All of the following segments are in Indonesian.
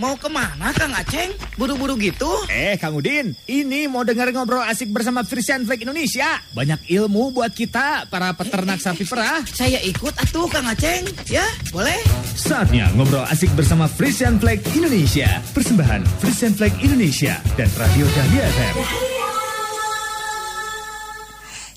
Mau ke mana Kang Aceng? Buru-buru gitu? Eh Kang Udin, ini mau dengar ngobrol asik bersama Frisian Flag Indonesia. Banyak ilmu buat kita, para peternak sapi perah. Saya ikut atuh Kang Aceng. Ya, boleh? Saatnya ngobrol asik bersama Frisian Flag Indonesia. Persembahan Frisian Flag Indonesia dan Radio Dahlia FM.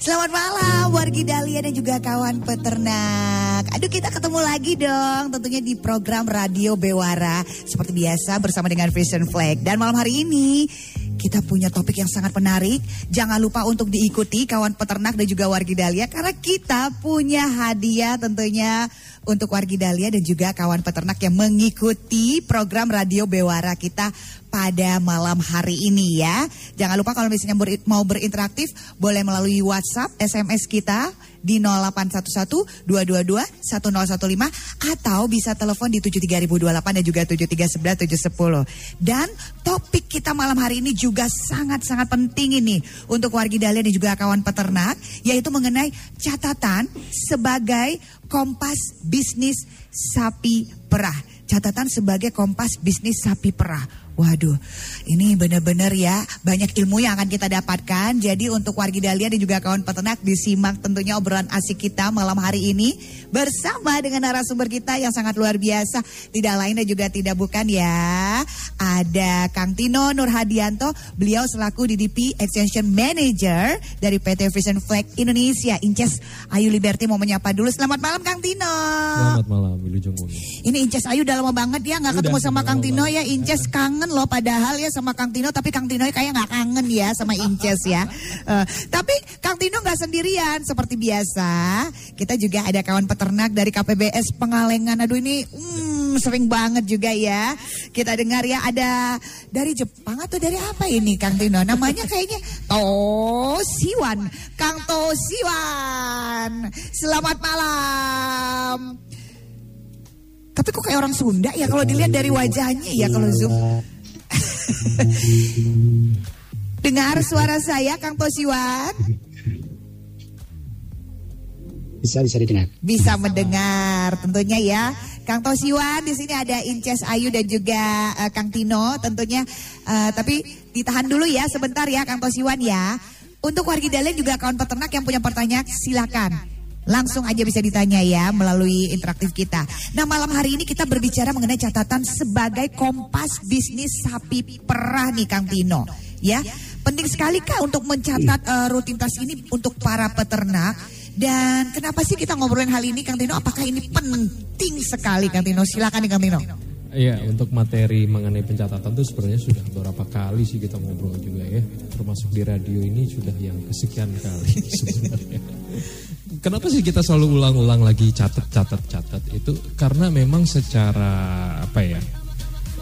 Selamat malam wargi Dahlia dan juga kawan peternak. Aduh kita ketemu lagi dong tentunya di program Radio Bewara. Seperti biasa bersama dengan Vision Flag. Dan malam hari ini kita punya topik yang sangat menarik. Jangan lupa untuk diikuti kawan peternak dan juga wargi Dahlia. Karena kita punya hadiah tentunya untuk wargi Dahlia dan juga kawan peternak yang mengikuti program Radio Bewara kita pada malam hari ini ya. Jangan lupa kalau misalnya mau berinteraktif boleh melalui WhatsApp, SMS kita di 0811 222 1015 atau bisa telepon di 73028 dan juga 7311 710. Dan topik kita malam hari ini juga sangat-sangat penting ini untuk wargi Dahlia dan juga kawan peternak yaitu mengenai catatan sebagai kompas bisnis sapi perah. Catatan sebagai kompas bisnis sapi perah. Waduh, ini benar-benar ya banyak ilmu yang akan kita dapatkan. Jadi untuk wargi Dahlia dan juga kawan peternak disimak tentunya obrolan asik kita malam hari ini bersama dengan narasumber kita yang sangat luar biasa. Tidak lain dan juga tidak bukan ya. Ada Kang Tino Nurhadianto, beliau selaku DDP Extension Manager dari PT Vision Flag Indonesia. Inces Ayu Liberty mau menyapa dulu. Selamat malam Kang Tino. Selamat malam Wilujeng Ini Inces Ayu udah lama banget ya nggak ketemu sama Kang Tino ya. Inces kangen kangen loh padahal ya sama Kang Tino tapi Kang Tino kayak nggak kangen ya sama Inces ya. Uh, tapi Kang Tino nggak sendirian seperti biasa. Kita juga ada kawan peternak dari KPBS Pengalengan. Aduh ini hmm, sering banget juga ya. Kita dengar ya ada dari Jepang atau dari apa ini Kang Tino? Namanya kayaknya Tosiwan. Kang Tosiwan. Selamat malam. Tapi kok kayak orang Sunda ya kalau dilihat dari wajahnya ya kalau zoom. Dengar suara saya Kang Posiwan? Bisa bisa didengar. Bisa mendengar tentunya ya. Kang Tosiwan di sini ada Inces Ayu dan juga uh, Kang Tino tentunya. Uh, tapi ditahan dulu ya sebentar ya Kang Tosiwan ya. Untuk wargi Dalen juga kawan peternak yang punya pertanyaan silakan. Langsung aja bisa ditanya ya melalui interaktif kita. Nah malam hari ini kita berbicara mengenai catatan sebagai kompas bisnis sapi perah nih Kang Tino. Ya, penting sekali kah untuk mencatat uh, rutinitas ini untuk para peternak? Dan kenapa sih kita ngobrolin hal ini Kang Tino? Apakah ini penting sekali Kang Tino? Silakan nih Kang Tino. Iya, untuk materi mengenai pencatatan itu sebenarnya sudah beberapa kali sih kita ngobrol juga ya. Termasuk di radio ini sudah yang kesekian kali sebenarnya. Kenapa sih kita selalu ulang-ulang lagi catat, catat, catat itu? Karena memang secara apa ya?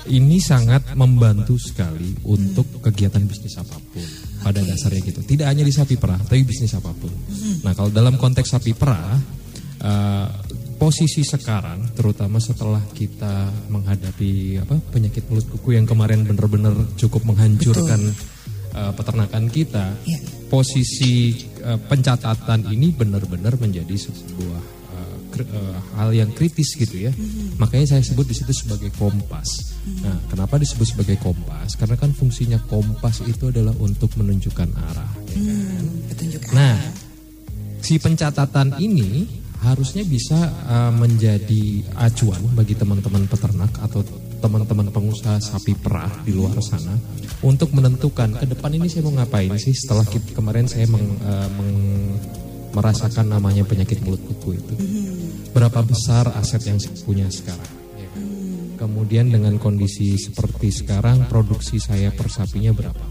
Ini sangat membantu sekali untuk kegiatan bisnis apa pun pada dasarnya gitu. Tidak hanya di sapi perah, tapi bisnis apa pun. Nah kalau dalam konteks sapi perah, uh, posisi sekarang, terutama setelah kita menghadapi apa penyakit mulut kuku yang kemarin benar-benar cukup menghancurkan uh, peternakan kita, ya. posisi uh, pencatatan ini benar-benar menjadi sebuah uh, uh, hal yang kritis gitu ya. Hmm. Makanya saya sebut di situ sebagai kompas. Hmm. Nah, kenapa disebut sebagai kompas? Karena kan fungsinya kompas itu adalah untuk menunjukkan arah. Ya kan? hmm, nah, si pencatatan ini harusnya bisa uh, menjadi acuan bagi teman-teman peternak atau teman-teman pengusaha sapi perah di luar sana untuk menentukan ke depan ini saya mau ngapain sih setelah kita, kemarin saya meng, uh, meng, merasakan namanya penyakit mulut kuku itu. Berapa besar aset yang saya punya sekarang? Ya kan? Kemudian dengan kondisi seperti sekarang produksi saya per sapinya berapa?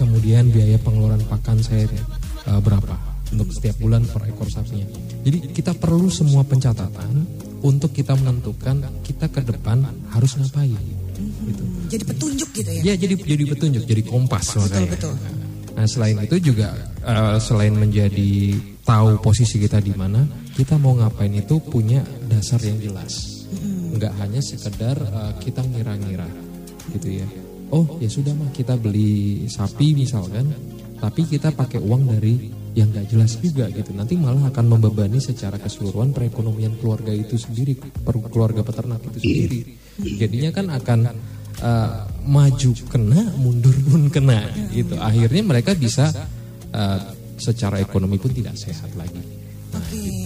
Kemudian biaya pengeluaran pakan saya uh, berapa? Untuk setiap bulan per ekor sapinya. Jadi kita perlu semua pencatatan untuk kita menentukan kita ke depan harus ngapain. Gitu. Jadi petunjuk gitu ya? Ya jadi jadi petunjuk, jadi kompas betul, Betul. Nah selain itu juga uh, selain menjadi tahu posisi kita di mana, kita mau ngapain itu punya dasar yang jelas. Enggak hanya sekedar uh, kita ngira-ngira gitu ya. Oh ya sudah mah kita beli sapi misalkan, tapi kita pakai uang dari yang nggak jelas juga gitu. Nanti malah akan membebani secara keseluruhan perekonomian keluarga itu sendiri, per- keluarga peternak itu sendiri. Jadinya kan akan uh, maju kena, mundur pun kena gitu. Akhirnya mereka bisa uh, secara ekonomi pun tidak sehat lagi.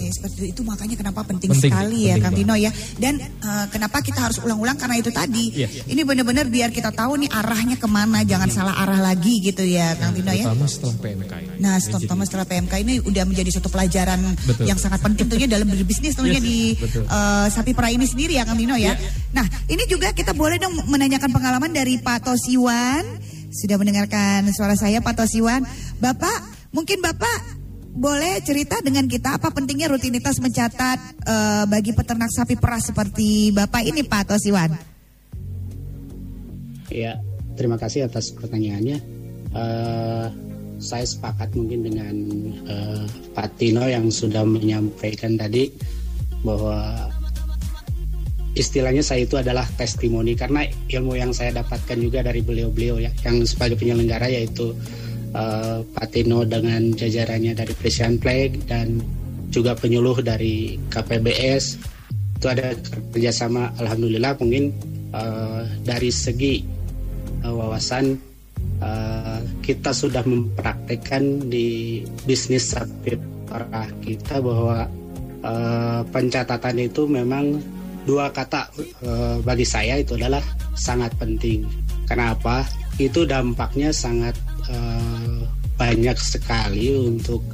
Oke, seperti itu makanya kenapa penting, Penting, sekali ya Kang Tino ya. Dan eh, kenapa kita harus ulang-ulang karena itu tadi. Iya. Ini benar-benar biar kita tahu nih arahnya ke mana, jangan salah arah lagi gitu ya Kang Tino ya. Terutama setelah PMK. Nah, terutama setelah PMK ini udah menjadi suatu pelajaran Betul. yang sangat penting tentunya dalam berbisnis tentunya Yes, di betul. eh, sapi perah ini sendiri ya Kang Tino ya. Nah, ini juga kita boleh dong menanyakan pengalaman dari Pak Tosiwan. Sudah mendengarkan suara saya Pak Tosiwan. Bapak, mungkin Bapak boleh cerita dengan kita apa pentingnya rutinitas mencatat eh, bagi peternak sapi perah seperti Bapak ini Pak Tosiwan? Ya, terima kasih atas pertanyaannya. Eh, saya sepakat mungkin dengan eh, Pak Tino yang sudah menyampaikan tadi bahwa istilahnya saya itu adalah testimoni karena ilmu yang saya dapatkan juga dari beliau-beliau ya yang sebagai penyelenggara yaitu eh, Pak Tino dengan jajarannya dari Presian Flag dan juga penyuluh dari KPBS itu ada kerjasama Alhamdulillah mungkin eh, dari segi eh, wawasan eh, kita sudah mempraktekkan di bisnis sapi perah kita bahwa eh, pencatatan itu memang dua kata eh, bagi saya itu adalah sangat penting. Kenapa? Itu dampaknya sangat eh, banyak sekali untuk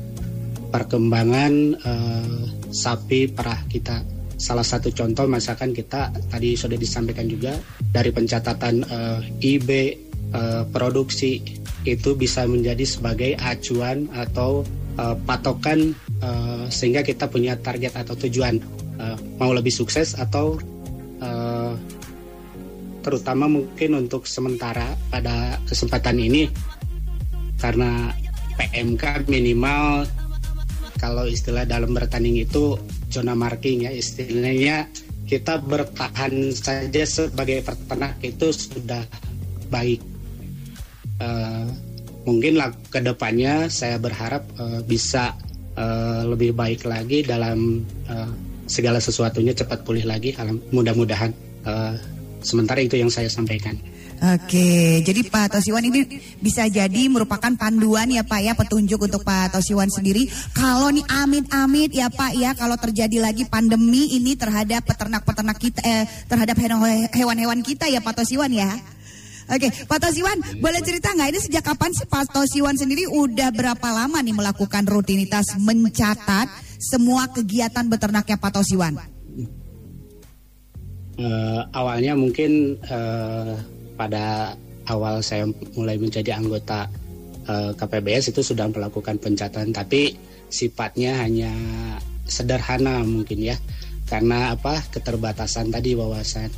perkembangan eh, sapi perah kita. Salah satu contoh misalkan kita tadi sudah disampaikan juga dari pencatatan eh, IB eh, produksi itu bisa menjadi sebagai acuan atau eh, patokan eh, sehingga kita punya target atau tujuan eh, mau lebih sukses atau eh, terutama mungkin untuk sementara pada kesempatan ini karena PMK minimal kalau istilah dalam bertanding itu zona marking ya istilahnya kita bertahan saja sebagai peternak itu sudah baik. Eh, mungkin lah ke depannya saya berharap eh, bisa eh, lebih baik lagi dalam eh, segala sesuatunya cepat pulih lagi mudah-mudahan Eh, sementara itu yang saya sampaikan Oke, jadi Pak Tosiwan ini bisa jadi merupakan panduan ya Pak ya, petunjuk untuk Pak Tosiwan sendiri. Kalau nih amit-amit ya Pak ya, kalau terjadi lagi pandemi ini terhadap peternak-peternak kita, eh, terhadap hewan- hewan-hewan kita ya Pak Tosiwan ya. Oke, Pak Tosiwan, boleh cerita nggak ini sejak kapan sih Pak Tosiwan sendiri udah berapa lama nih melakukan rutinitas mencatat semua kegiatan beternaknya Pak Tosiwan? Eh, awalnya mungkin eh, pada awal saya mulai menjadi anggota eh, KPBS itu sudah melakukan pencatatan tapi sifatnya hanya sederhana mungkin ya. Karena apa? Keterbatasan tadi wawasan.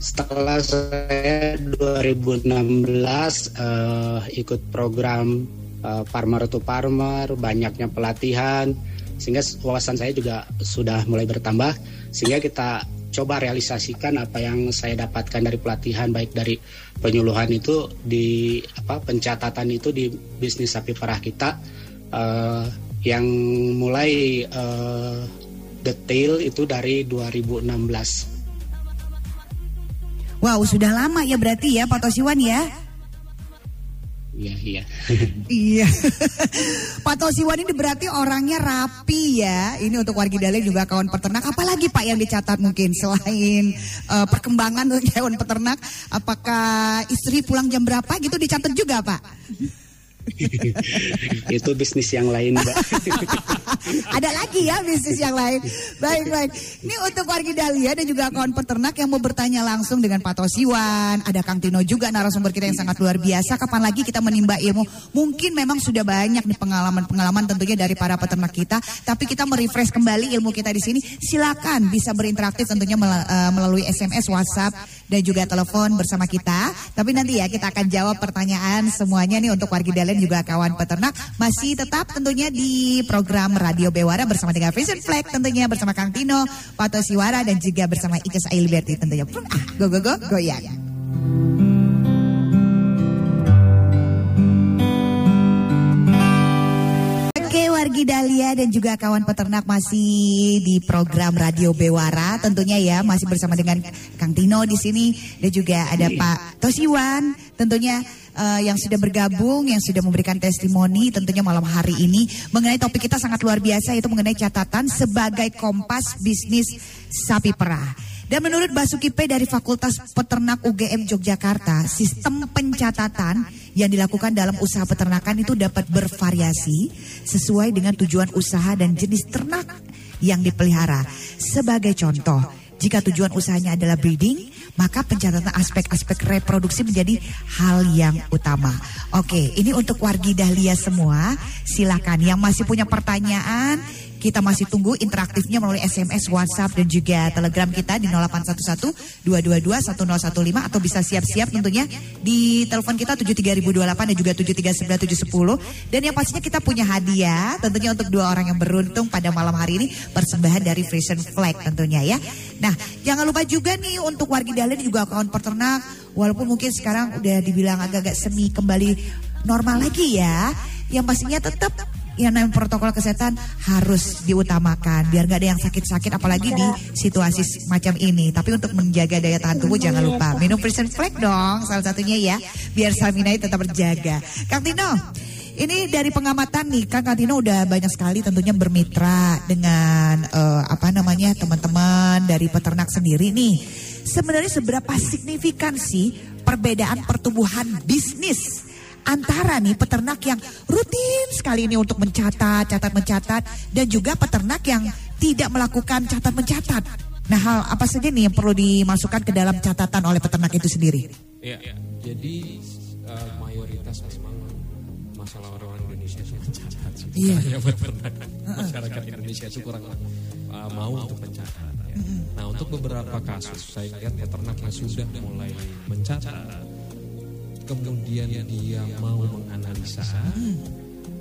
Setelah saya 2016 eh, ikut program eh, Farmer to Farmer banyaknya pelatihan sehingga wawasan saya juga sudah mulai bertambah sehingga kita coba realisasikan apa yang saya dapatkan dari pelatihan baik dari penyuluhan itu di apa pencatatan itu di bisnis sapi perah kita eh, yang mulai eh, detail itu dari 2016 Wow, sudah lama ya berarti ya Pak Tosiwan ya? Iya iya Iya. Pak Tosiwan ini berarti orangnya rapi ya. Ini untuk wargi Dale juga kawan peternak. Apalagi Pak yang dicatat mungkin selain eh, perkembangan hewan peternak. Apakah istri pulang jam berapa gitu dicatat juga Pak? itu bisnis yang lain mbak Ada lagi ya bisnis yang lain. Baik, baik. Ini untuk wargi Dahlia dan juga kawan peternak yang mau bertanya langsung dengan Pak Tosiwan. Ada Kang Tino juga narasumber kita yang sangat luar biasa. Kapan lagi kita menimba ilmu? Mungkin memang sudah banyak nih pengalaman-pengalaman tentunya dari para peternak kita. Tapi kita merefresh kembali ilmu kita di sini. Silakan bisa berinteraktif tentunya eh, melalui SMS, WhatsApp, dan juga telepon bersama kita. Tapi nanti ya kita akan jawab pertanyaan semuanya nih untuk wargi Dalen juga kawan peternak. Masih tetap tentunya di program Radio Bewara bersama dengan Vision Flag tentunya bersama Kang Tino, Pato Siwara dan juga bersama Ayu Liberty tentunya. Ah, go go go goyang. Oke wargi Wargi Dahlia dan juga kawan peternak masih di program Radio Bewara tentunya ya masih bersama dengan Kang Tino di sini dan juga ada Pak Tosiwan tentunya uh, yang sudah bergabung yang sudah memberikan testimoni tentunya malam hari ini mengenai topik kita sangat luar biasa yaitu mengenai catatan sebagai kompas bisnis sapi perah. Dan menurut Basuki P dari Fakultas Peternak UGM Yogyakarta, sistem pencatatan yang dilakukan dalam usaha peternakan itu dapat bervariasi sesuai dengan tujuan usaha dan jenis ternak yang dipelihara. Sebagai contoh, jika tujuan usahanya adalah breeding, maka pencatatan aspek-aspek reproduksi menjadi hal yang utama. Oke, ini untuk wargi dahlia semua. Silakan yang masih punya pertanyaan, kita masih tunggu interaktifnya melalui SMS, WhatsApp dan juga Telegram kita di 0811 222 1015 atau bisa siap-siap tentunya di telepon kita 73028 dan juga 739 dan yang pastinya kita punya hadiah tentunya untuk dua orang yang beruntung pada malam hari ini persembahan dari Frisian Flag tentunya ya. Nah, jangan lupa juga nih untuk warga Dahlia juga akun peternak walaupun mungkin sekarang udah dibilang agak-agak semi kembali normal lagi ya. Yang pastinya tetap yang namanya protokol kesehatan harus diutamakan biar nggak ada yang sakit-sakit apalagi di situasi macam ini. Tapi untuk menjaga daya tahan tubuh jangan lupa minum Prison Flag dong salah satunya ya biar stamina tetap terjaga. Kang Tino, ini dari pengamatan nih Kang Tino udah banyak sekali tentunya bermitra dengan uh, apa namanya teman-teman dari peternak sendiri nih. Sebenarnya seberapa signifikan sih perbedaan pertumbuhan bisnis antara nih peternak yang rutin sekali ini untuk mencatat, catat mencatat dan juga peternak yang tidak melakukan catat mencatat. Nah, hal apa saja nih yang perlu dimasukkan ke dalam catatan oleh peternak itu sendiri? Ya, jadi uh, mayoritas memang masalah orang Indonesia itu mencatat. Iya. Ya, peternak masyarakat Indonesia itu kurang uh, mau untuk mencatat. Ya. Nah, untuk beberapa kasus saya lihat peternak yang sudah mulai mencatat kemudian dia mau menganalisa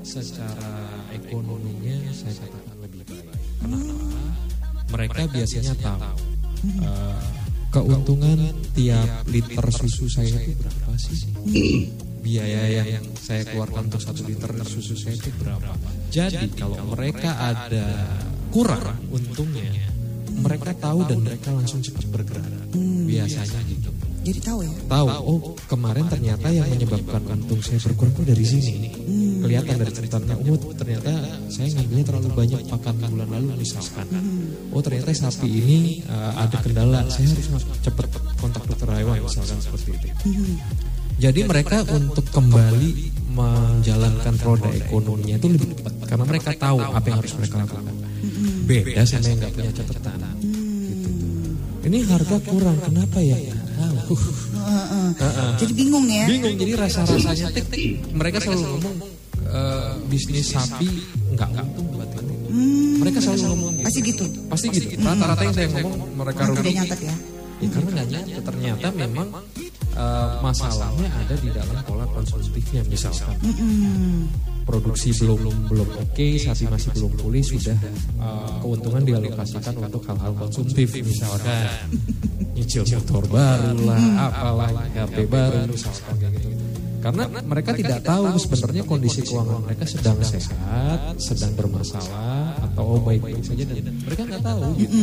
secara ekonominya saya katakan lebih baik. Kenapa? Mereka biasanya tahu uh, keuntungan tiap liter susu saya itu berapa sih? Biaya yang saya keluarkan untuk satu liter susu saya itu berapa? Jadi kalau mereka ada kurang untungnya, mereka tahu dan mereka langsung cepat bergerak. Biasanya gitu. Jadi tahu ya? Tahu. Oh, kemarin ternyata yang menyebabkan untung saya berkurang itu dari sini. Hmm. Kelihatan dari ceritanya. Oh, ternyata saya ngambilnya terlalu banyak pakan bulan lalu misalkan. Hmm. Oh, ternyata sapi ini uh, ada kendala. Saya harus cepat kontak dokter hewan misalkan seperti itu. Hmm. Jadi mereka untuk kembali menjalankan roda ekonominya itu lebih cepat karena mereka tahu apa yang harus mereka lakukan. Hmm. Beda sama yang nggak punya catatan. Gitu. Ini harga kurang, kenapa ya? Uh, uh. Uh, jadi bingung ya. Bingung. Jadi rasa-rasanya tik, mereka selalu ngomong uh, bisnis sapi enggak untung buat ini. Hmm. Mereka selalu ngomong gitu. Pasti gitu. Pasti gitu. Rata-rata yang saya ngomong mereka rugi. nyatet ya. Ya karena nggak nyata ternyata memang uh, masalahnya ada di dalam pola konsumtifnya misalkan. Mm -hmm produksi belum belum oke, okay, sapi masih belum pulih sudah uh, keuntungan dialokasikan untuk hal-hal konsumtif misalkan nyicil motor baru lah, apalah HP baru misalkan gitu. Karena mereka tidak tahu sebenarnya kondisi keuangan mereka sedang sehat, sedang bermasalah atau baik-baik saja dan mereka nggak tahu gitu.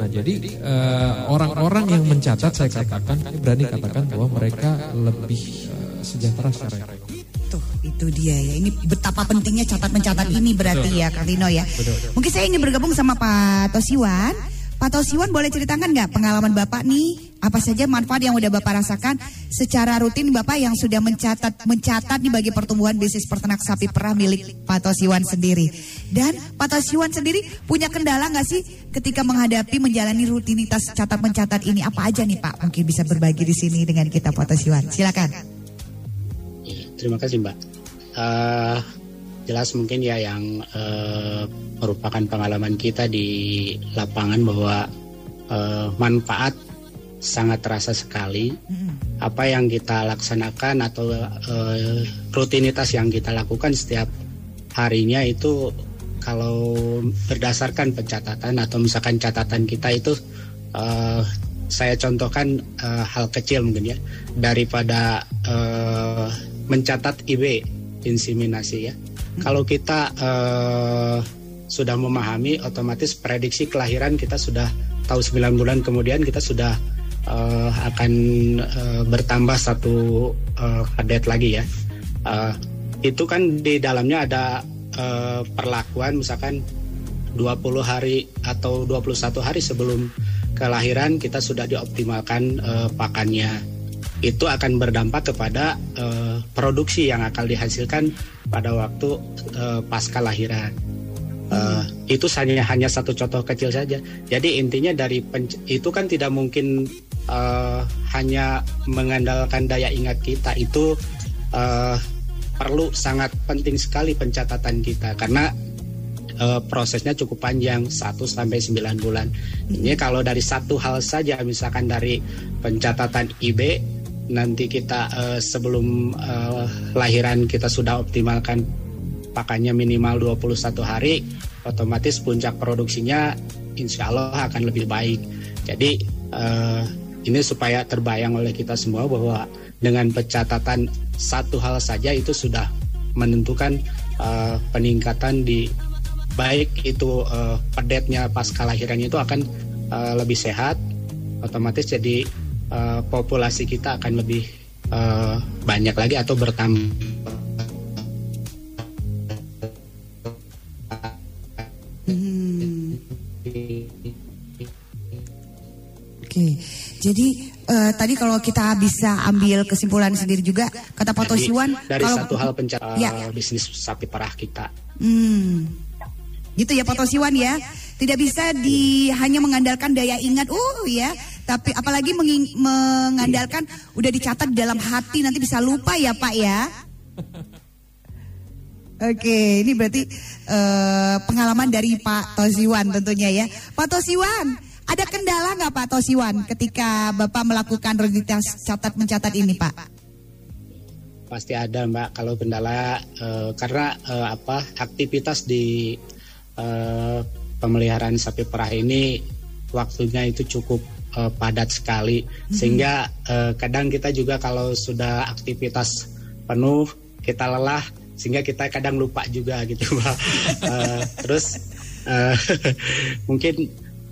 Nah jadi uh, orang-orang yang mencatat saya katakan, berani katakan bahwa mereka lebih uh, sejahtera secara ekonomi. Tuh, itu dia ya. Ini betapa pentingnya catat mencatat ini berarti betul. ya, Kartino ya. Betul, betul. Mungkin saya ingin bergabung sama Pak Tosiwan. Pak Tosiwan boleh ceritakan nggak pengalaman Bapak nih apa saja manfaat yang udah Bapak rasakan secara rutin Bapak yang sudah mencatat mencatat nih bagi pertumbuhan bisnis peternak sapi perah milik Pak Tosiwan sendiri. Dan Pak Tosiwan sendiri punya kendala nggak sih ketika menghadapi menjalani rutinitas catat mencatat ini apa aja nih Pak? Mungkin bisa berbagi di sini dengan kita Pak Tosiwan. Silakan. Terima kasih Mbak. Uh, jelas mungkin ya yang uh, merupakan pengalaman kita di lapangan bahwa uh, manfaat sangat terasa sekali. Apa yang kita laksanakan atau uh, rutinitas yang kita lakukan setiap harinya itu kalau berdasarkan pencatatan atau misalkan catatan kita itu uh, saya contohkan uh, hal kecil mungkin ya daripada mencatat IB inseminasi ya. Kalau kita uh, sudah memahami otomatis prediksi kelahiran kita sudah tahu 9 bulan kemudian kita sudah uh, akan uh, bertambah satu uh, kadet lagi ya. Uh, itu kan di dalamnya ada uh, perlakuan misalkan 20 hari atau 21 hari sebelum kelahiran kita sudah dioptimalkan uh, pakannya. Itu akan berdampak kepada uh, produksi yang akan dihasilkan pada waktu uh, pasca lahiran. Uh, itu hanya hanya satu contoh kecil saja. Jadi intinya dari itu kan tidak mungkin uh, hanya mengandalkan daya ingat kita itu uh, perlu sangat penting sekali pencatatan kita karena uh, prosesnya cukup panjang 1 sampai 9 bulan. Ini kalau dari satu hal saja misalkan dari pencatatan IB nanti kita uh, sebelum uh, lahiran kita sudah optimalkan pakannya minimal 21 hari otomatis puncak produksinya insya Allah akan lebih baik. Jadi uh, ini supaya terbayang oleh kita semua bahwa dengan pencatatan satu hal saja itu sudah menentukan uh, peningkatan di baik itu uh, pedetnya pas kelahiran itu akan uh, lebih sehat otomatis jadi uh, populasi kita akan lebih uh, banyak lagi atau bertambah hmm. Oke, okay. Jadi uh, tadi kalau kita bisa ambil kesimpulan sendiri juga kata Pak Tosiwan dari kalau, satu hal pencarian ya. bisnis sapi perah kita. Hmm. Gitu ya Pak Tosiwan ya. Tidak bisa di hanya mengandalkan daya ingat, uh ya, tapi apalagi menging, mengandalkan udah dicatat dalam hati nanti bisa lupa ya Pak ya. Oke, ini berarti uh, pengalaman dari Pak Tosiwan tentunya ya. Pak Tosiwan, ada kendala nggak Pak Tosiwan ketika Bapak melakukan rutinitas catat mencatat ini Pak? Pasti ada Mbak kalau kendala uh, karena uh, apa aktivitas di uh, pemeliharaan sapi perah ini waktunya itu cukup uh, padat sekali. Hmm. sehingga uh, kadang kita juga kalau sudah aktivitas penuh kita lelah sehingga kita kadang lupa juga gitu uh, terus uh, mungkin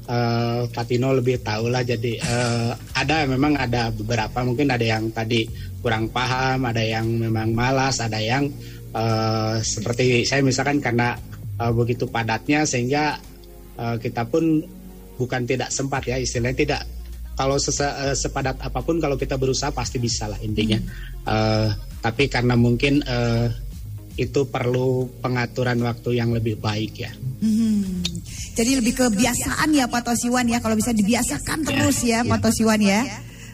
uh, Patino lebih tahu lah jadi uh, ada memang ada beberapa. Mungkin ada yang tadi kurang paham ada yang memang malas ada yang uh, seperti saya misalkan karena uh, begitu padatnya sehingga uh, kita pun bukan tidak sempat ya istilahnya tidak kalau uh, sepadat apa pun kalau kita berusaha pasti bisa lah intinya hmm. uh, tapi karena mungkin uh, itu perlu pengaturan waktu yang lebih baik ya. Hmm. Jadi lebih kebiasaan ya Pak Tosiwan ya, kalau bisa dibiasakan ya, terus ya, ya Pak Tosiwan ya.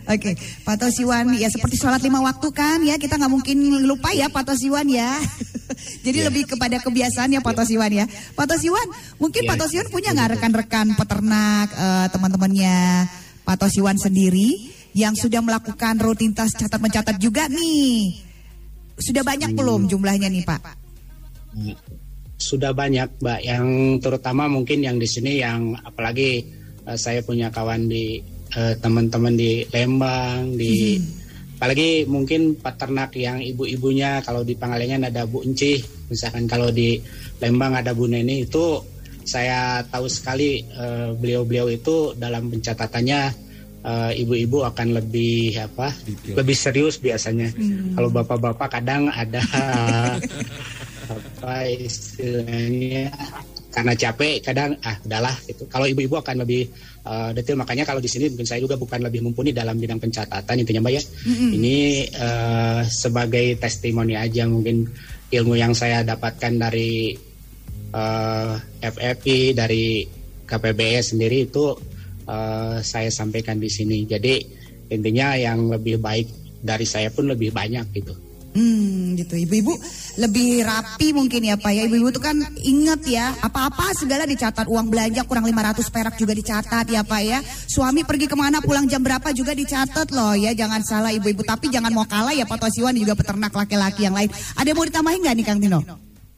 Oke, okay. Pak Tosiwan ya seperti sholat lima waktu kan ya kita nggak mungkin lupa ya Pak Tosiwan ya. Jadi ya. lebih kepada kebiasaan ya Pak Tosiwan ya. Pak Tosiwan, mungkin ya. Pak Tosiwan punya nggak rekan-rekan peternak uh, teman-temannya Pak Tosiwan sendiri yang sudah melakukan rutinitas catat mencatat juga nih sudah banyak belum jumlahnya nih Pak? Sudah banyak Mbak, yang terutama mungkin yang di sini yang apalagi uh, saya punya kawan di uh, teman-teman di Lembang, di hmm. apalagi mungkin peternak yang ibu-ibunya kalau di Pangalengan ada Bu Encih, misalkan kalau di Lembang ada Bu Neni itu saya tahu sekali beliau beliau-beliau itu dalam pencatatannya Eh, ibu-ibu uh, akan lebih apa Detail. lebih serius biasanya. Hmm. kalau bapak-bapak kadang ada apa istilahnya karena capek kadang ah udahlah gitu. Kalau ibu-ibu akan lebih uh, detail. Makanya kalau di sini mungkin saya juga bukan lebih mumpuni dalam bidang pencatatan intinya mbak ya. Hmm. Ini uh, sebagai testimoni aja mungkin ilmu yang saya dapatkan dari uh, FFI dari KPBS sendiri itu uh, saya sampaikan di sini. Jadi intinya yang lebih baik dari saya pun lebih banyak gitu. Hmm, gitu. Ibu-ibu lebih rapi mungkin ya Pak ya. Ibu-ibu tuh kan inget ya, apa-apa segala dicatat. Uang belanja kurang 500 perak juga dicatat ya Pak ya. Suami pergi ke mana, pulang jam berapa juga dicatat loh ya. Jangan salah ibu-ibu. Tapi jangan mau kalah ya Pak Tosiwan juga peternak laki-laki yang lain. Ada yang mau ditambahin nggak nih Kang Tino?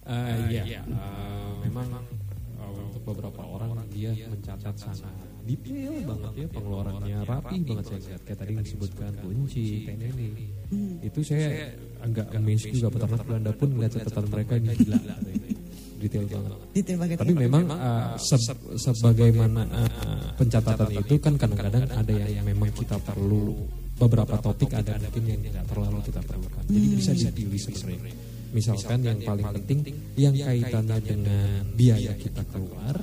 Uh, iya, uh, memang uh, untuk beberapa orang dia mencatat sangat detail banget ya pengeluarannya rapi banget saya lihat. kayak tadi disebutkan kunci tenene itu saya agak amazed juga peternak Belanda pun melihat catatan mereka ini gila. detail banget. Detail banget. tapi memang uh, se- sebagaimana uh, pencatatan itu kan kadang-kadang ada yang memang kita perlu. beberapa topik ada mungkin yang tidak terlalu kita perlukan. Jadi bisa dipilih sebenarnya. Misalkan yang paling penting yang kaitannya dengan biaya kita keluar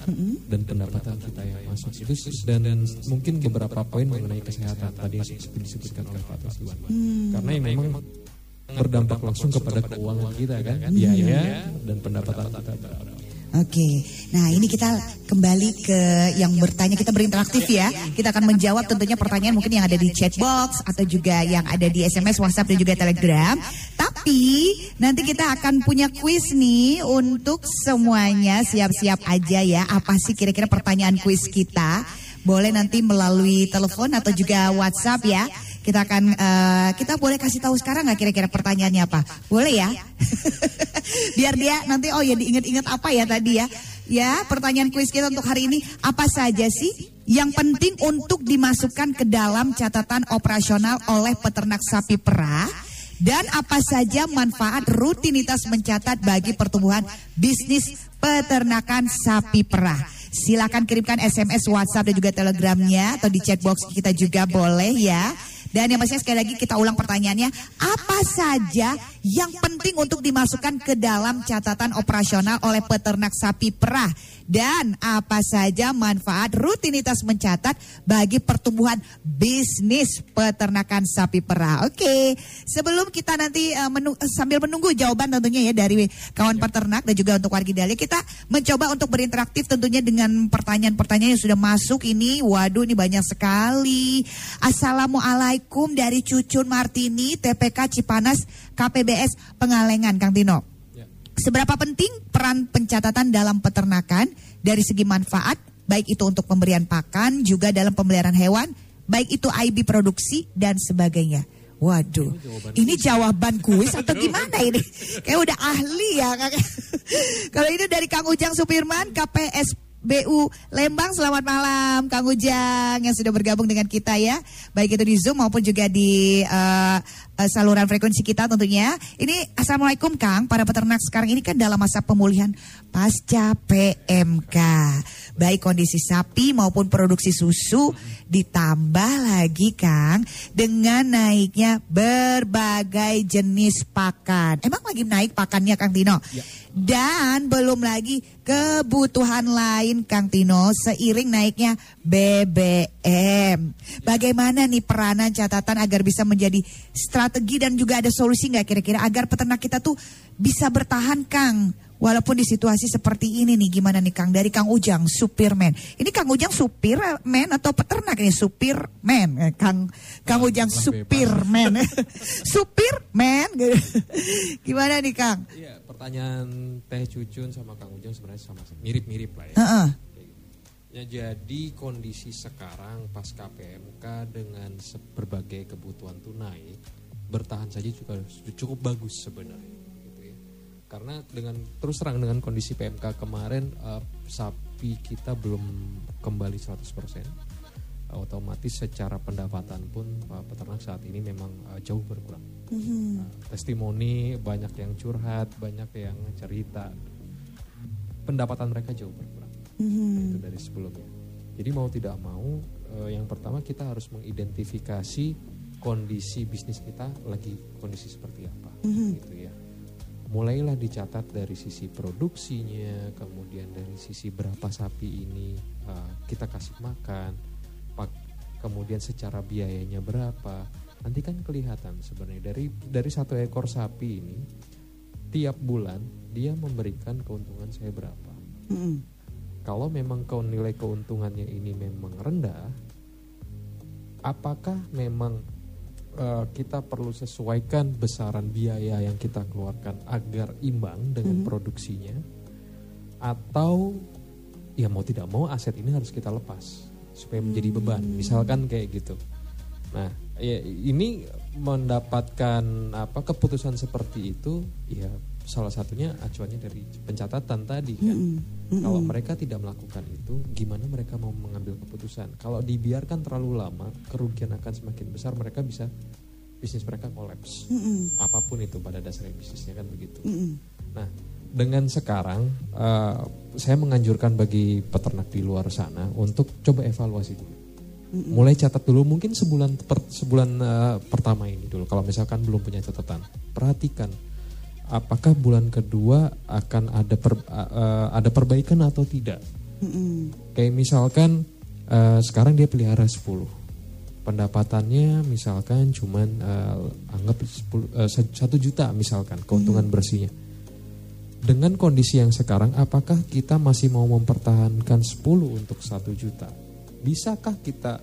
dan pendapatan kita yang masuk itu dan mungkin beberapa poin mengenai kesehatan tadi yang disebutkan oleh Pak Taswan. Karena yang memang berdampak langsung kepada keuangan kita kan, biaya dan pendapatan kita. berapa. Oke, nah ini kita kembali ke yang bertanya, kita berinteraktif ya. Kita akan menjawab tentunya pertanyaan mungkin yang ada di chat box atau juga yang ada di SMS, WhatsApp dan juga Telegram. Tapi nanti kita akan punya kuis nih untuk semuanya siap-siap aja ya. Apa sih kira-kira pertanyaan kuis kita? Boleh nanti melalui telepon atau juga WhatsApp ya. Kita akan eh, kita boleh kasih tahu sekarang nggak kira-kira pertanyaannya apa? Boleh ya? Biar dia nanti oh ya diingat-ingat apa ya tadi ya. Ya, pertanyaan kuis kita untuk hari ini apa saja sih yang penting untuk dimasukkan ke dalam catatan operasional oleh peternak sapi perah? Dan apa saja manfaat rutinitas mencatat bagi pertumbuhan bisnis peternakan sapi perah? Silakan kirimkan SMS, WhatsApp dan juga Telegramnya atau di chat box kita juga boleh ya. Dan yang pastinya sekali lagi kita ulang pertanyaannya, apa saja yang penting untuk dimasukkan ke dalam catatan operasional oleh peternak sapi perah? Dan apa saja manfaat rutinitas mencatat bagi pertumbuhan bisnis peternakan sapi perah? Oke, sebelum kita nanti uh, menu- sambil menunggu jawaban tentunya ya dari kawan peternak dan juga untuk warga Dahlia, kita mencoba untuk berinteraksi tentunya dengan pertanyaan-pertanyaan yang sudah masuk ini. Waduh, ini banyak sekali. Assalamualaikum dari Cucun Martini, TPK Cipanas, KPBS Pengalengan, Kang Tino. Seberapa penting peran pencatatan dalam peternakan dari segi manfaat, baik itu untuk pemberian pakan, juga dalam pemeliharaan hewan, baik itu IB produksi dan sebagainya. Waduh, ini jawaban kuis atau gimana ini? Kayak udah ahli ya. Kalau ini dari Kang Ujang Supirman, KPS BU Lembang, selamat malam Kang Ujang yang sudah bergabung dengan kita ya. Baik itu di Zoom maupun juga di eh, eh, saluran frekuensi kita tentunya. Ini Assalamualaikum Kang, para peternak sekarang ini kan dalam masa pemulihan pasca PMK. Baik kondisi sapi maupun produksi susu ditambah lagi Kang dengan naiknya berbagai jenis pakan. Emang lagi naik pakannya Kang Tino? Dan belum lagi kebutuhan lain Kang Tino seiring naiknya BBM. Bagaimana nih peranan catatan agar bisa menjadi strategi dan juga ada solusi nggak kira-kira agar peternak kita tuh bisa bertahan Kang? Walaupun di situasi seperti ini nih gimana nih Kang dari Kang Ujang supirman. Ini Kang Ujang supirman atau peternak ini supirman Eh, Kang Kang Ujang supirman. supirman gimana nih Kang? Iya, pertanyaan Teh Cucun sama Kang Ujang sebenarnya sama mirip-mirip lah ya. Heeh. Ya, jadi kondisi sekarang pasca PMK dengan berbagai kebutuhan tunai bertahan saja juga cukup bagus sebenarnya gitu ya. Karena dengan terus terang dengan kondisi PMK kemarin eh, sapi kita belum kembali 100%. Otomatis secara pendapatan pun eh, peternak saat ini memang eh, jauh berkurang. Nah, testimoni banyak yang curhat, banyak yang cerita. Pendapatan mereka jauh berkurang. Nah, itu dari sebelumnya. Jadi mau tidak mau, yang pertama kita harus mengidentifikasi kondisi bisnis kita lagi kondisi seperti apa, gitu ya. Mulailah dicatat dari sisi produksinya, kemudian dari sisi berapa sapi ini eh, kita kasih makan, pak- kemudian secara biayanya berapa. Nanti kan kelihatan sebenarnya dari dari satu ekor sapi ini tiap bulan dia memberikan keuntungan saya berapa kalau memang kau nilai keuntungannya ini memang rendah, apakah memang eh, kita perlu sesuaikan besaran biaya yang kita keluarkan agar imbang dengan produksinya, atau ya mau tidak mau aset ini harus kita lepas supaya menjadi beban, misalkan kayak gitu. Nah, ya ini mendapatkan apa keputusan seperti itu, ya salah satunya acuannya dari pencatatan tadi kan. Kalau mereka tidak melakukan itu, gimana mereka mau mengambil keputusan? Kalau dibiarkan terlalu lama, kerugian akan semakin besar. Mereka bisa bisnis mereka kolaps. Apa pun itu pada dasarnya bisnisnya kan begitu. Nah, dengan sekarang eh, saya menganjurkan bagi peternak di luar sana untuk coba evaluasi dulu. Mulai catat dulu mungkin sebulan per- sebulan eh, pertama ini dulu. Kalau misalkan belum punya catatan, perhatikan apakah bulan kedua akan ada per- eh, ada perbaikan atau tidak. Kayak misalkan eh, sekarang dia pelihara 10 pendapatannya misalkan cuman eh, anggap 10, eh, satu juta misalkan keuntungan bersihnya. Dengan kondisi yang sekarang apakah kita masih mau mempertahankan 10 untuk satu juta? Bisakah kita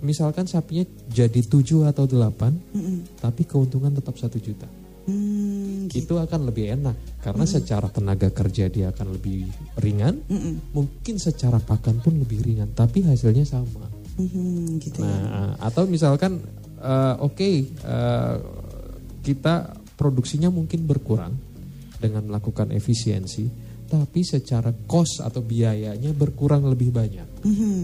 misalkan sapinya jadi 7 atau 8 tapi keuntungan tetap satu juta Hmm, itu akan lebih enak karena secara tenaga kerja dia akan lebih ringan mungkin secara pakan pun lebih ringan tapi hasilnya sama hmm, gitu ya. Nah, atau misalkan eh, oke eh, kita produksinya mungkin berkurang dengan melakukan efisiensi, tapi secara cost atau biayanya berkurang lebih banyak. Mhm.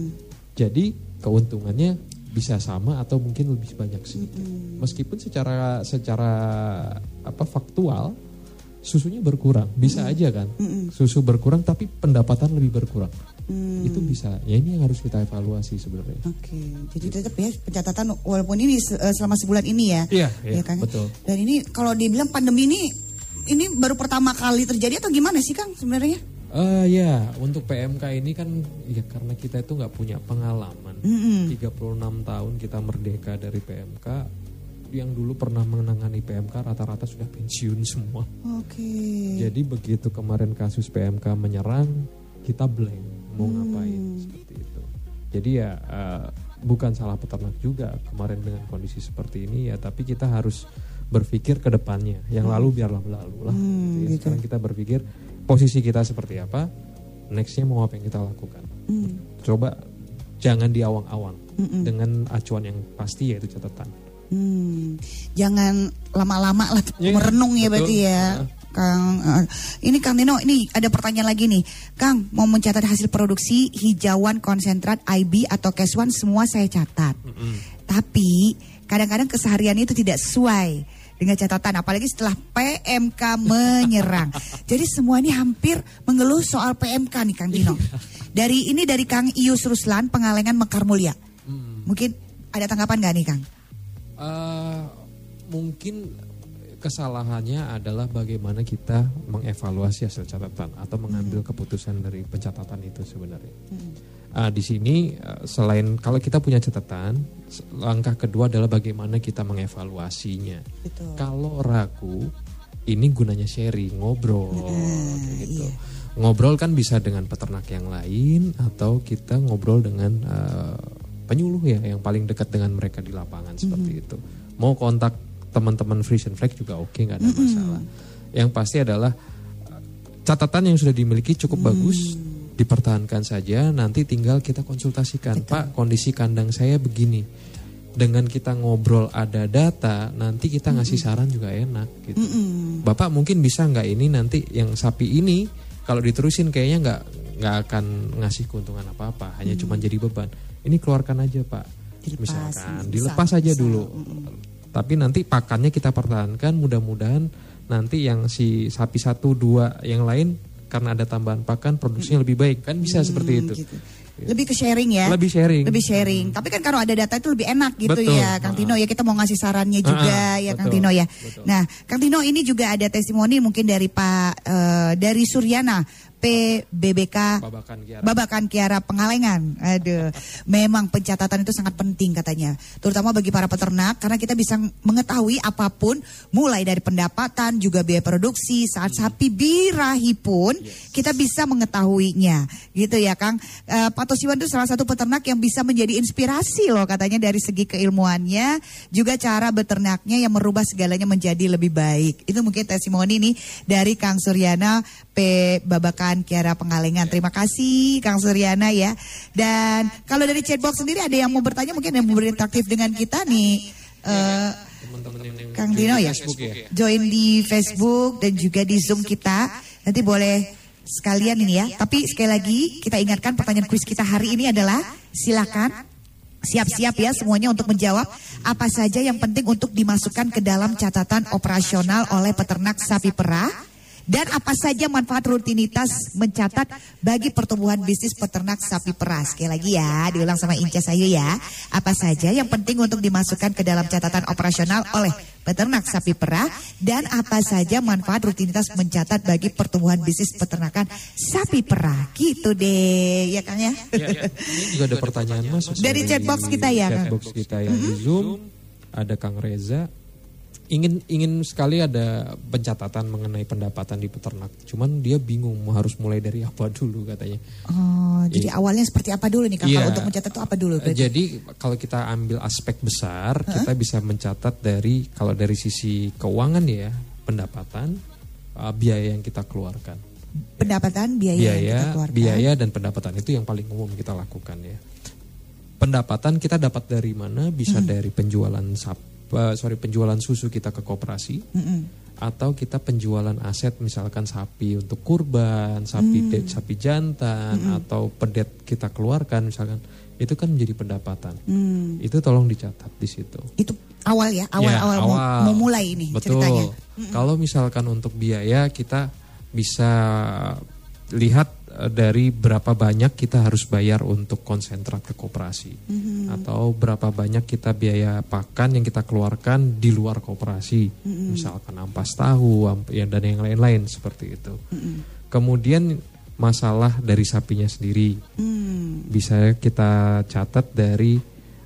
Jadi keuntungannya bisa sama atau mungkin lebih banyak sedikit. Meskipun secara secara apa faktual susunya berkurang, bisa aja kan? Susu berkurang tapi pendapatan lebih berkurang. Itu bisa. Ya ini yang harus kita evaluasi sebenarnya. Oke, jadi tetap ya pencatatan walaupun ini eh, selama sebulan ini ya. Iya, iya, Kang? betul. Dan ini kalau dibilang pandemi ini ini baru pertama kali terjadi atau gimana sih Kang sebenarnya? Eh ya, untuk PMK ini kan ya karena kita itu nggak punya pengalaman. 36 tahun kita merdeka dari PMK. Yang dulu pernah menangani PMK rata-rata sudah pensiun semua. Oke. Jadi begitu kemarin kasus PMK menyerang, kita blank mau ngapain seperti itu. Jadi ya eh, bukan salah peternak juga kemarin dengan kondisi seperti ini ya, tapi kita harus berpikir ke depannya. Yang lalu biarlah berlalu lah. gitu ya. Sekarang kita berpikir posisi kita seperti apa, nextnya mau apa yang kita lakukan. Coba jangan diawang-awang dengan acuan yang pasti yaitu catatan. Hmm, jangan lama-lama lah Iya, merenung ya betul. berarti ya. Kang, eh, ini Kang Nino, ini ada pertanyaan lagi nih. Kang, mau mencatat hasil produksi hijauan konsentrat IB atau Keswan semua saya catat. Tapi kadang-kadang keseharian itu tidak sesuai dengan catatan, apalagi setelah PMK menyerang. Jadi semua ini hampir mengeluh soal PMK nih Kang Dino. Dari ini dari Kang Ius Ruslan, Pengalengan Mekar Mulia. Mungkin ada tanggapan gak nih Kang? Eh, mungkin kesalahannya adalah bagaimana kita mengevaluasi hasil catatan atau mengambil keputusan dari pencatatan itu sebenarnya. Ah, di sini eh, selain kalau kita punya catatan, langkah kedua adalah bagaimana kita mengevaluasinya. Betul. Kalau ragu, ini gunanya sharing, ngobrol, kayak gitu. Ngobrol kan bisa dengan peternak yang lain atau kita ngobrol dengan eh, penyuluh ya yang paling dekat dengan mereka di lapangan seperti itu. Mau kontak teman-teman Frisian Flag juga oke nggak ada masalah. Yang pasti adalah catatan yang sudah dimiliki cukup bagus dipertahankan saja nanti tinggal kita konsultasikan. Pak kondisi kandang saya begini. Dengan kita ngobrol ada data nanti kita ngasih saran juga enak gitu. Bapak mungkin bisa nggak ini nanti yang sapi ini kalau diterusin kayaknya nggak nggak akan ngasih keuntungan apa apa hanya cuma jadi beban. Ini keluarkan aja Pak. Dilepas, misalkan bisa, dilepas aja bisa. dulu. Tapi nanti pakannya kita pertahankan mudah-mudahan nanti yang si sapi satu dua yang lain karena ada tambahan pakan produksinya lebih baik kan bisa seperti itu gitu. Lebih ke sharing ya. Lebih sharing. Lebih sharing. Tapi kan kalau ada data itu lebih enak gitu Betul. ya, Kang Tino ya kita mau ngasih sarannya juga Ah, ya Kang betul. Tino ya. Betul. Nah, Kang Tino ini juga ada testimoni mungkin dari Pak eh, dari Suryana PBBK Babakan Kiara. Babakan Kiara Pengalengan. Aduh, memang pencatatan itu sangat penting katanya, terutama bagi para peternak karena kita bisa mengetahui apa pun mulai dari pendapatan juga biaya produksi saat sapi birahi pun kita bisa mengetahuinya. Gitu ya, Kang. Eh, Pak Tosiwan itu salah satu peternak yang bisa menjadi inspirasi loh katanya dari segi keilmuannya, juga cara beternaknya yang merubah segalanya menjadi lebih baik. Itu mungkin testimoni nih dari Kang Suryana Babakan Kiara Pengalengan. Terima kasih Kang Suryana ya. Dan kalau dari chatbox sendiri ada yang mau bertanya mungkin yang mau berinteraktif dengan kita nih. Yang Kang Dino ya? Facebook ya. Join di Facebook dan juga di Zoom kita. Nanti boleh sekalian ini ya. Tapi sekali lagi kita ingatkan pertanyaan kuis kita hari ini adalah silakan siap-siap ya semuanya untuk menjawab apa saja yang penting untuk dimasukkan ke dalam catatan operasional oleh peternak sapi perah dan apa saja manfaat rutinitas mencatat bagi pertumbuhan bisnis peternak sapi perah. Sekali lagi ya, diulang sama Inca Sayu ya. Apa saja yang penting untuk dimasukkan ke dalam catatan operasional oleh peternak sapi perah dan apa saja manfaat rutinitas mencatat bagi pertumbuhan bisnis peternakan sapi perah. Gitu deh, ya Kang ya. Ini juga ada pertanyaan masuk Dari chatbox kita ya? Chatbox kita yang di Zoom ada Kang Reza ingin ingin sekali ada pencatatan mengenai pendapatan di peternak. Cuman dia bingung mau harus mulai dari apa dulu katanya. Oh, jadi awalnya seperti apa dulu nih? Iya. Kalau untuk mencatat itu apa dulu? berarti? Jadi kalau kita ambil aspek besar, kita bisa mencatat dari kalau dari sisi keuangan ya, pendapatan, uh, biaya yang kita keluarkan. pendapatan biaya, yang kita biaya, keluarkan. biaya dan pendapatan itu yang paling umum kita lakukan ya. Pendapatan kita dapat dari mana? Bisa dari penjualan sap, eh, sorry penjualan susu kita ke koperasi, atau kita penjualan aset misalkan sapi untuk kurban, sapi de- sapi jantan, atau pedet kita keluarkan misalkan itu kan menjadi pendapatan. Itu tolong dicatat di situ. Itu awal ya, awal Ya, awal, mau- Mau, mulai ini Betul. ceritanya. Kalau misalkan untuk biaya kita bisa lihat dari berapa banyak kita harus bayar untuk konsentrat ke koperasi Mm-hmm. atau berapa banyak kita biaya pakan yang kita keluarkan di luar koperasi Mm-hmm. misalkan ampas tahu amp- ya dan yang lain-lain seperti itu Mm-hmm. kemudian masalah dari sapinya sendiri Hmm. bisa kita catat dari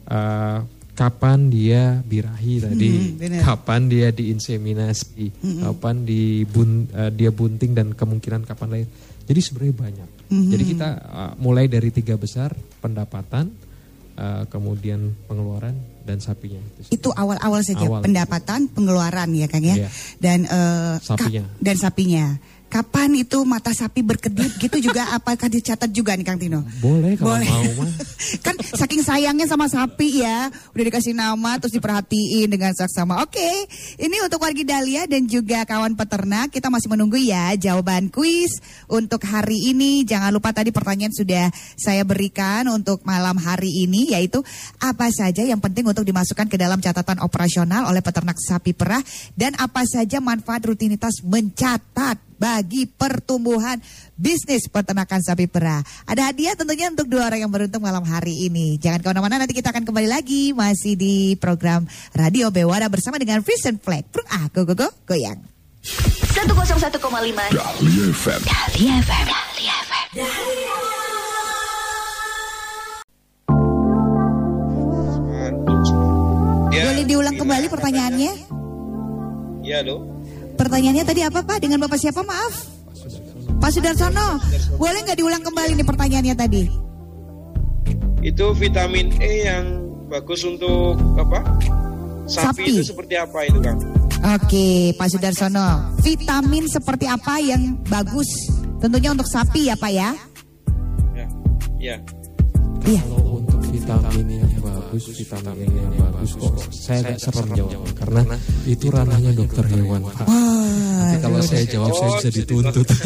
eh, kapan dia birahi tadi, Hmm, kapan dia diinseminasi, kapan dibun, eh, dia bunting dan kemungkinan kapan lahir. Jadi sebenarnya banyak. Hmm. Jadi kita eh, mulai dari tiga besar pendapatan, eh, kemudian pengeluaran dan sapinya. Itu. Itu awal-awal saja Awal. pendapatan, pengeluaran ya Kang ya. Iya. Dan ka- Sapinya. dan sapinya. Kapan itu mata sapi berkedip gitu juga apakah dicatat juga nih Kang Tino? Boleh kalau Boleh. mau mah. kan saking sayangnya sama sapi ya, udah dikasih nama terus diperhatiin dengan saksama. Oke, ini untuk wargi Dahlia dan juga kawan peternak kita masih menunggu ya jawaban kuis untuk hari ini. Jangan lupa tadi pertanyaan sudah saya berikan untuk malam hari ini yaitu apa saja yang penting untuk dimasukkan ke dalam catatan operasional oleh peternak sapi perah dan apa saja manfaat rutinitas mencatat bagi pertumbuhan bisnis peternakan sapi perah. Ada hadiah tentunya untuk dua orang yang beruntung malam hari ini. Jangan ke mana-mana, nanti kita akan kembali lagi masih di program Radio Bewara bersama dengan Vision Flag. Prung ah, go go go, goyang. 101,5 Dahlia FM. Dahlia FM. Dahlia FM. Boleh diulang gimana kembali katanya? pertanyaannya? Ya, lo. Pertanyaannya tadi apa Pak? Dengan Bapak siapa maaf? Pak Sudarsono, boleh nggak diulang kembali nih pertanyaannya tadi? Itu vitamin E yang bagus untuk apa? Sapi, Sapi. itu seperti apa itu, Kang? Oke, Pak Sudarsono. Vitamin seperti apa yang bagus? Tentunya untuk sapi ya Pak ya? Ya. Ya. Iya. Kalau untuk vitamin yang bagus, vitamin yang bagus kok saya agak serem jawab karena itu ranahnya dokter hewan. Pak. Nanti kalau saya jawab saya bisa dituntut.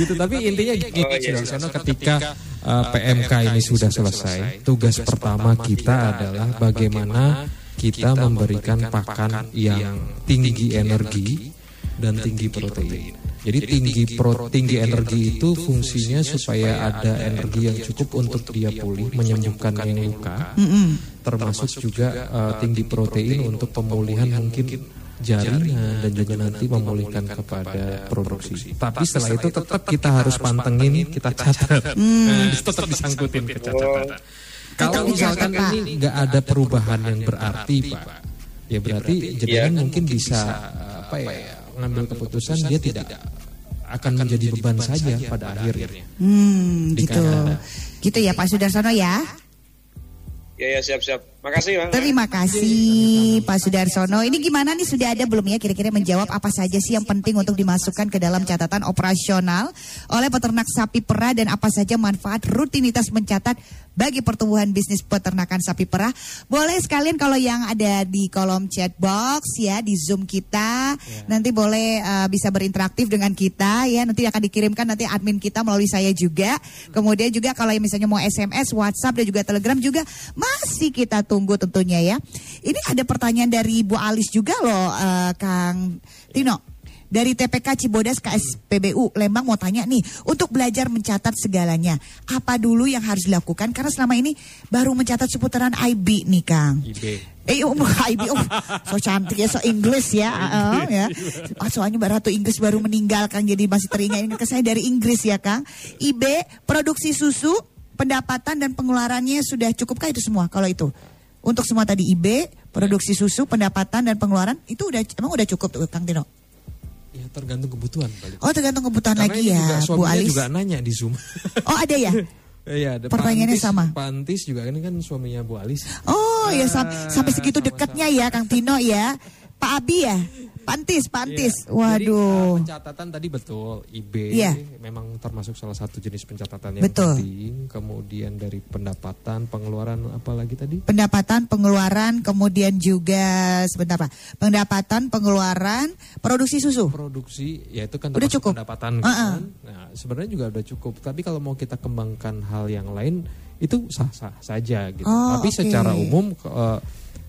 gitu tapi intinya gini Oh, iya. Ketika uh, PMK ini sudah selesai, tugas pertama kita adalah bagaimana kita memberikan pakan yang tinggi energi dan tinggi protein. Jadi tinggi pro, tinggi energi itu fungsinya supaya ada energi yang cukup untuk dia pulih, menyembuhkan yang luka, termasuk juga uh, tinggi protein untuk pemulihan mungkin jaringan dan juga nanti memulihkan kepada produksi. Tapi setelah itu tetap kita harus pantengin, kita catat, Nah, tetap disangkutin ke catatan. Kalau misalkan ini nggak ada perubahan yang berarti, Pak, ya berarti jenengan mungkin bisa apa ya ngambil keputusan dia tidak akan menjadi beban saja pada akhirnya. Hmm, gitu. Gitu ya Pak Sudarsono ya? Ya, ya, siap-siap. Makasih bang. Terima kasih Pak Sudarsono. Ini gimana nih sudah ada belum ya kira-kira menjawab apa saja sih yang penting untuk dimasukkan ke dalam catatan operasional oleh peternak sapi perah dan apa saja manfaat rutinitas mencatat bagi pertumbuhan bisnis peternakan sapi perah. Boleh sekalian kalau yang ada di kolom chat box ya di Zoom kita nanti boleh uh, bisa berinteraktif dengan kita ya. Nanti akan dikirimkan nanti admin kita melalui saya juga. Kemudian juga kalau yang misalnya mau SMS, WhatsApp dan juga Telegram juga masih kita tunggu tentunya ya. Ini ada pertanyaan dari Bu Alis juga loh uh, Kang Tino. Dari TPK Cibodas KSPBU Lembang mau tanya nih, untuk belajar mencatat segalanya, apa dulu yang harus dilakukan? Karena selama ini baru mencatat seputaran IB nih Kang. IB. Eh, um, IB, oh, so cantik ya, so Inggris ya, uh, ya. Ah, soalnya Mbak Ratu Inggris baru meninggal Kang, jadi masih teringat ini ke saya dari Inggris ya Kang. IB, produksi susu, pendapatan dan pengeluarannya sudah cukupkah itu semua kalau itu? Untuk semua tadi IB, produksi susu, pendapatan dan pengeluaran itu udah emang udah cukup tuh Kang Tino? Ya tergantung kebutuhan. Balik. Oh tergantung kebutuhan Karena lagi ya juga, Bu Alis. juga nanya di Zoom. Oh ada ya? Iya, ada Pertanyaannya Pak Antis- sama. Pak Antis juga ini kan suaminya Bu Alis. Oh ya sam- Ah, sampai segitu dekatnya ya Kang Tino ya. Pak Abi ya? Pantis, Pantis. Iya. Jadi, uh, Waduh. pencatatan tadi betul. IB Iya. memang termasuk salah satu jenis pencatatan yang Betul. penting. Kemudian dari pendapatan, pengeluaran apalagi tadi? Pendapatan, pengeluaran, kemudian juga sebentar Pak. Pendapatan, pengeluaran, produksi susu. Produksi, ya itu kan Udah termasuk cukup. pendapatan Uh-uh. kan. Nah, sebenarnya juga udah cukup. Tapi kalau mau kita kembangkan hal yang lain itu sah-sah saja gitu. Oh, Tapi oke. secara umum eh,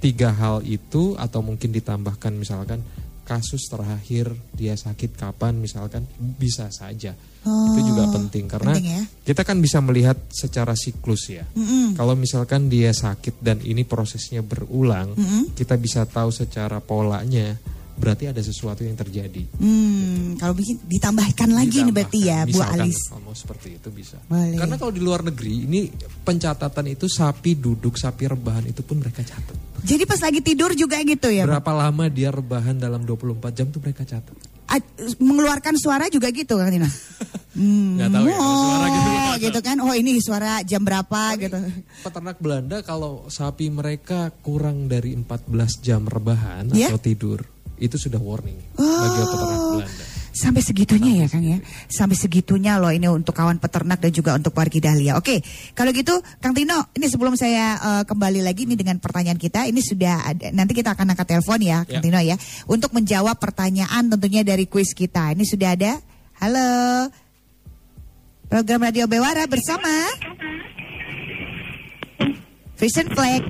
tiga hal itu atau mungkin ditambahkan misalkan kasus terakhir dia sakit kapan misalkan bisa saja. itu juga penting karena penting ya. kita kan bisa melihat secara siklus ya. Mm-mm. Kalau misalkan dia sakit dan ini prosesnya berulang, kita bisa tahu secara polanya berarti ada sesuatu yang terjadi. Hmm, kalau bikin ditambahkan lagi nih berarti ya Bu Misalkan Alis. Kalau seperti itu bisa. Boleh. Karena kalau di luar negeri ini pencatatan itu sapi duduk, sapi rebahan itu pun mereka catat. Jadi pas lagi tidur juga gitu ya? Bu? Berapa lama dia rebahan dalam 24 jam tuh mereka catat. A- mengeluarkan suara juga gitu Kang Tino? Hmm, Nggak tahu ya, suara gitu. oh, gitu kan. Oh ini suara jam berapa gitu. Peternak Belanda kalau sapi mereka kurang dari 14 jam rebahan Ya? atau tidur, itu sudah warning bagi Oh. peternak Belanda. Sampai segitunya ya Kang ya. Sampai segitunya loh ini untuk kawan peternak dan juga untuk wargi Dahlia. Oke, kalau gitu Kang Tino, ini sebelum saya eh, kembali lagi nih dengan pertanyaan kita, ini sudah ada nanti kita akan angkat telepon ya Kang Ya. Tino ya untuk menjawab pertanyaan tentunya dari kuis kita. Ini sudah ada. Halo. Program Radio Bewara bersama Vision Flag.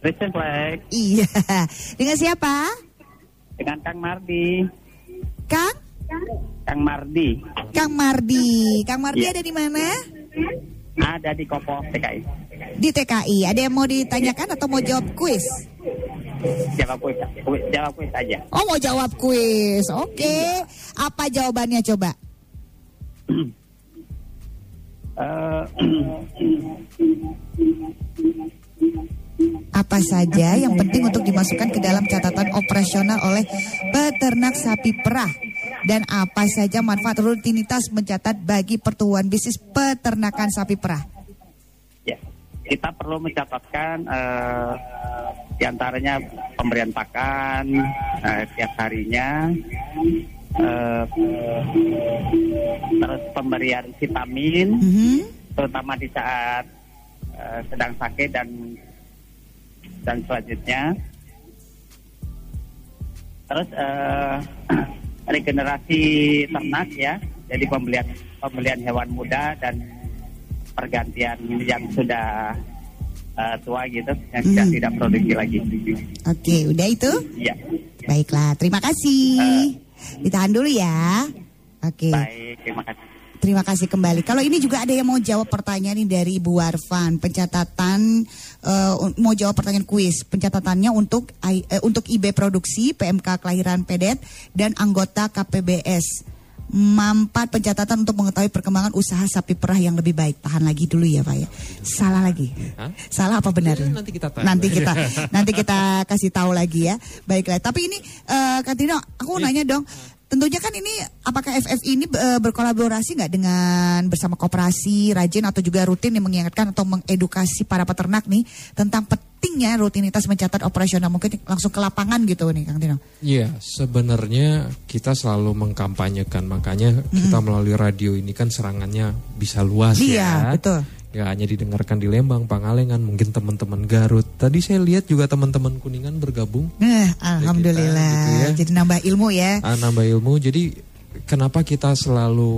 Christian Flag Iya. Dengan siapa? Dengan Kang Mardi. Kang Kang Mardi Kang Mardi. Kang Mardi Iya. ada di mana? ada di Kopo TKI. Di TKI. Ada yang mau ditanyakan atau mau jawab kuis? Jawab kuis, kuis- jawab kuis aja. Oh mau jawab kuis. Oke. Apa jawabannya coba? Eh, Apa saja yang penting untuk dimasukkan ke dalam catatan operasional oleh peternak sapi perah? Dan apa saja manfaat rutinitas mencatat bagi pertumbuhan bisnis peternakan sapi perah? ya, kita perlu mencatatkan eh, di antaranya pemberian pakan eh, tiap harinya, eh, terus pemberian vitamin, Mhm. terutama di saat eh, sedang sakit dan dan selanjutnya terus eh, regenerasi ternak ya jadi pembelian pembelian hewan muda dan pergantian yang sudah eh, tua gitu yang sudah Hmm. tidak produksi lagi Oke, udah itu? ya Baiklah, terima kasih. Ditahan dulu ya. Oke. baik terima kasih Terima kasih kembali. Kalau ini juga ada yang mau jawab pertanyaan ini dari Bu Warfan, pencatatan eh, mau jawab pertanyaan kuis, pencatatannya untuk I- eh, untuk IB produksi, PMK kelahiran Pedet dan anggota KPBS. Mampat pencatatan untuk mengetahui perkembangan usaha sapi perah yang lebih baik. Tahan lagi dulu ya, Pak ya. Salah lagi. Hah? Salah apa benar? Ya, nanti kita tanya. Nanti kita nanti kita kasih tahu lagi ya. Baiklah. Tapi ini eh Kak Tino, aku Iya. nanya dong. Tentunya kan ini apakah FF ini eh, berkolaborasi nggak dengan bersama koperasi, rajin atau juga rutin yang mengingatkan atau mengedukasi para peternak nih tentang penting pentingnya rutinitas mencatat operasional mungkin langsung ke lapangan gitu nih Kang Tino. Iya, sebenarnya kita selalu mengkampanyekan makanya kita melalui radio ini kan serangannya bisa luas Iya, ya. betul. Ya hanya didengarkan di Lembang, Pangalengan, mungkin teman-teman Garut. Tadi saya lihat juga teman-teman Kuningan bergabung. Nah, alhamdulillah. gitu ya. Jadi nambah ilmu ya. Ah, nambah ilmu. Jadi kenapa kita selalu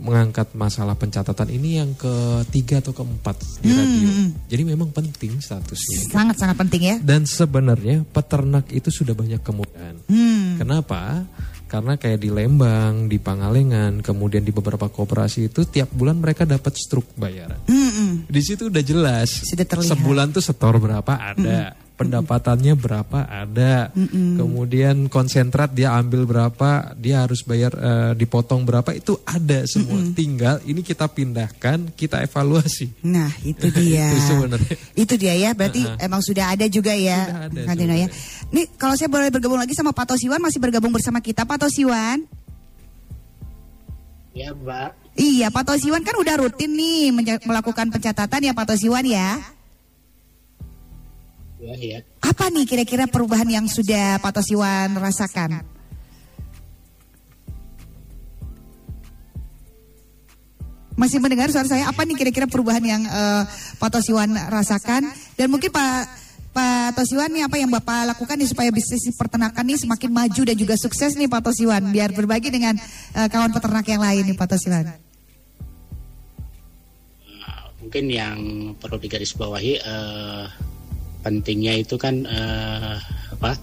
mengangkat masalah pencatatan ini yang ketiga atau keempat di radio. Jadi memang penting statusnya. Sangat-sangat penting ya. Dan sebenarnya peternak itu sudah banyak kemudahan. Hmm. Kenapa? Karena kayak di Lembang, di Pangalengan, kemudian di beberapa koperasi itu tiap bulan mereka dapat struk bayaran. Mm-mm. Di situ udah jelas. Sudah terlihat. Sebulan tuh setor berapa ada, pendapatannya berapa ada. Kemudian konsentrat dia ambil berapa, dia harus bayar eh, dipotong berapa itu ada semua. Tinggal ini kita pindahkan, kita evaluasi. Nah, itu dia. Itu sebenarnya. Itu dia ya, berarti emang sudah ada juga ya, Sudah ada ya. Nih, kalau saya boleh bergabung lagi sama Pak Tosiwan, masih bergabung bersama kita, Pak Tosiwan. Ya, Mbak. Iya, Pak Tosiwan kan udah rutin nih melakukan pencatatan ya, Pak Tosiwan ya. Ya. Apa nih kira-kira perubahan yang sudah Pak Tosiwan rasakan? Masih mendengar suara saya? Apa nih kira-kira perubahan yang eh, Pak Tosiwan rasakan? Dan mungkin Pak Pak Tosiwan nih apa yang Bapak lakukan nih supaya bisnis peternakan nih semakin maju dan juga sukses nih Pak Tosiwan biar berbagi dengan eh, kawan peternak yang lain nih Pak Tosiwan. mungkin yang perlu digarisbawahi eh, pentingnya itu kan eh, apa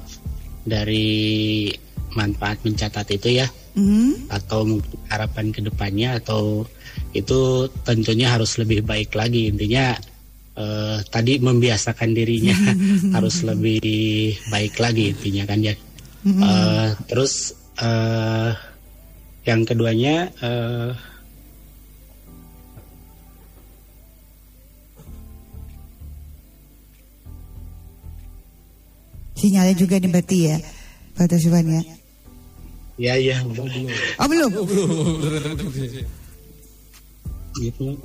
dari manfaat mencatat itu ya. Mhm. atau harapan ke depannya atau itu tentunya harus lebih baik lagi. Intinya eh, tadi membiasakan dirinya harus lebih baik lagi intinya kan ya. Eh, terus eh, yang keduanya eh, Sinyalnya juga nih berarti ya Pak Tosiwan ya. ya ya Oh belum? gitu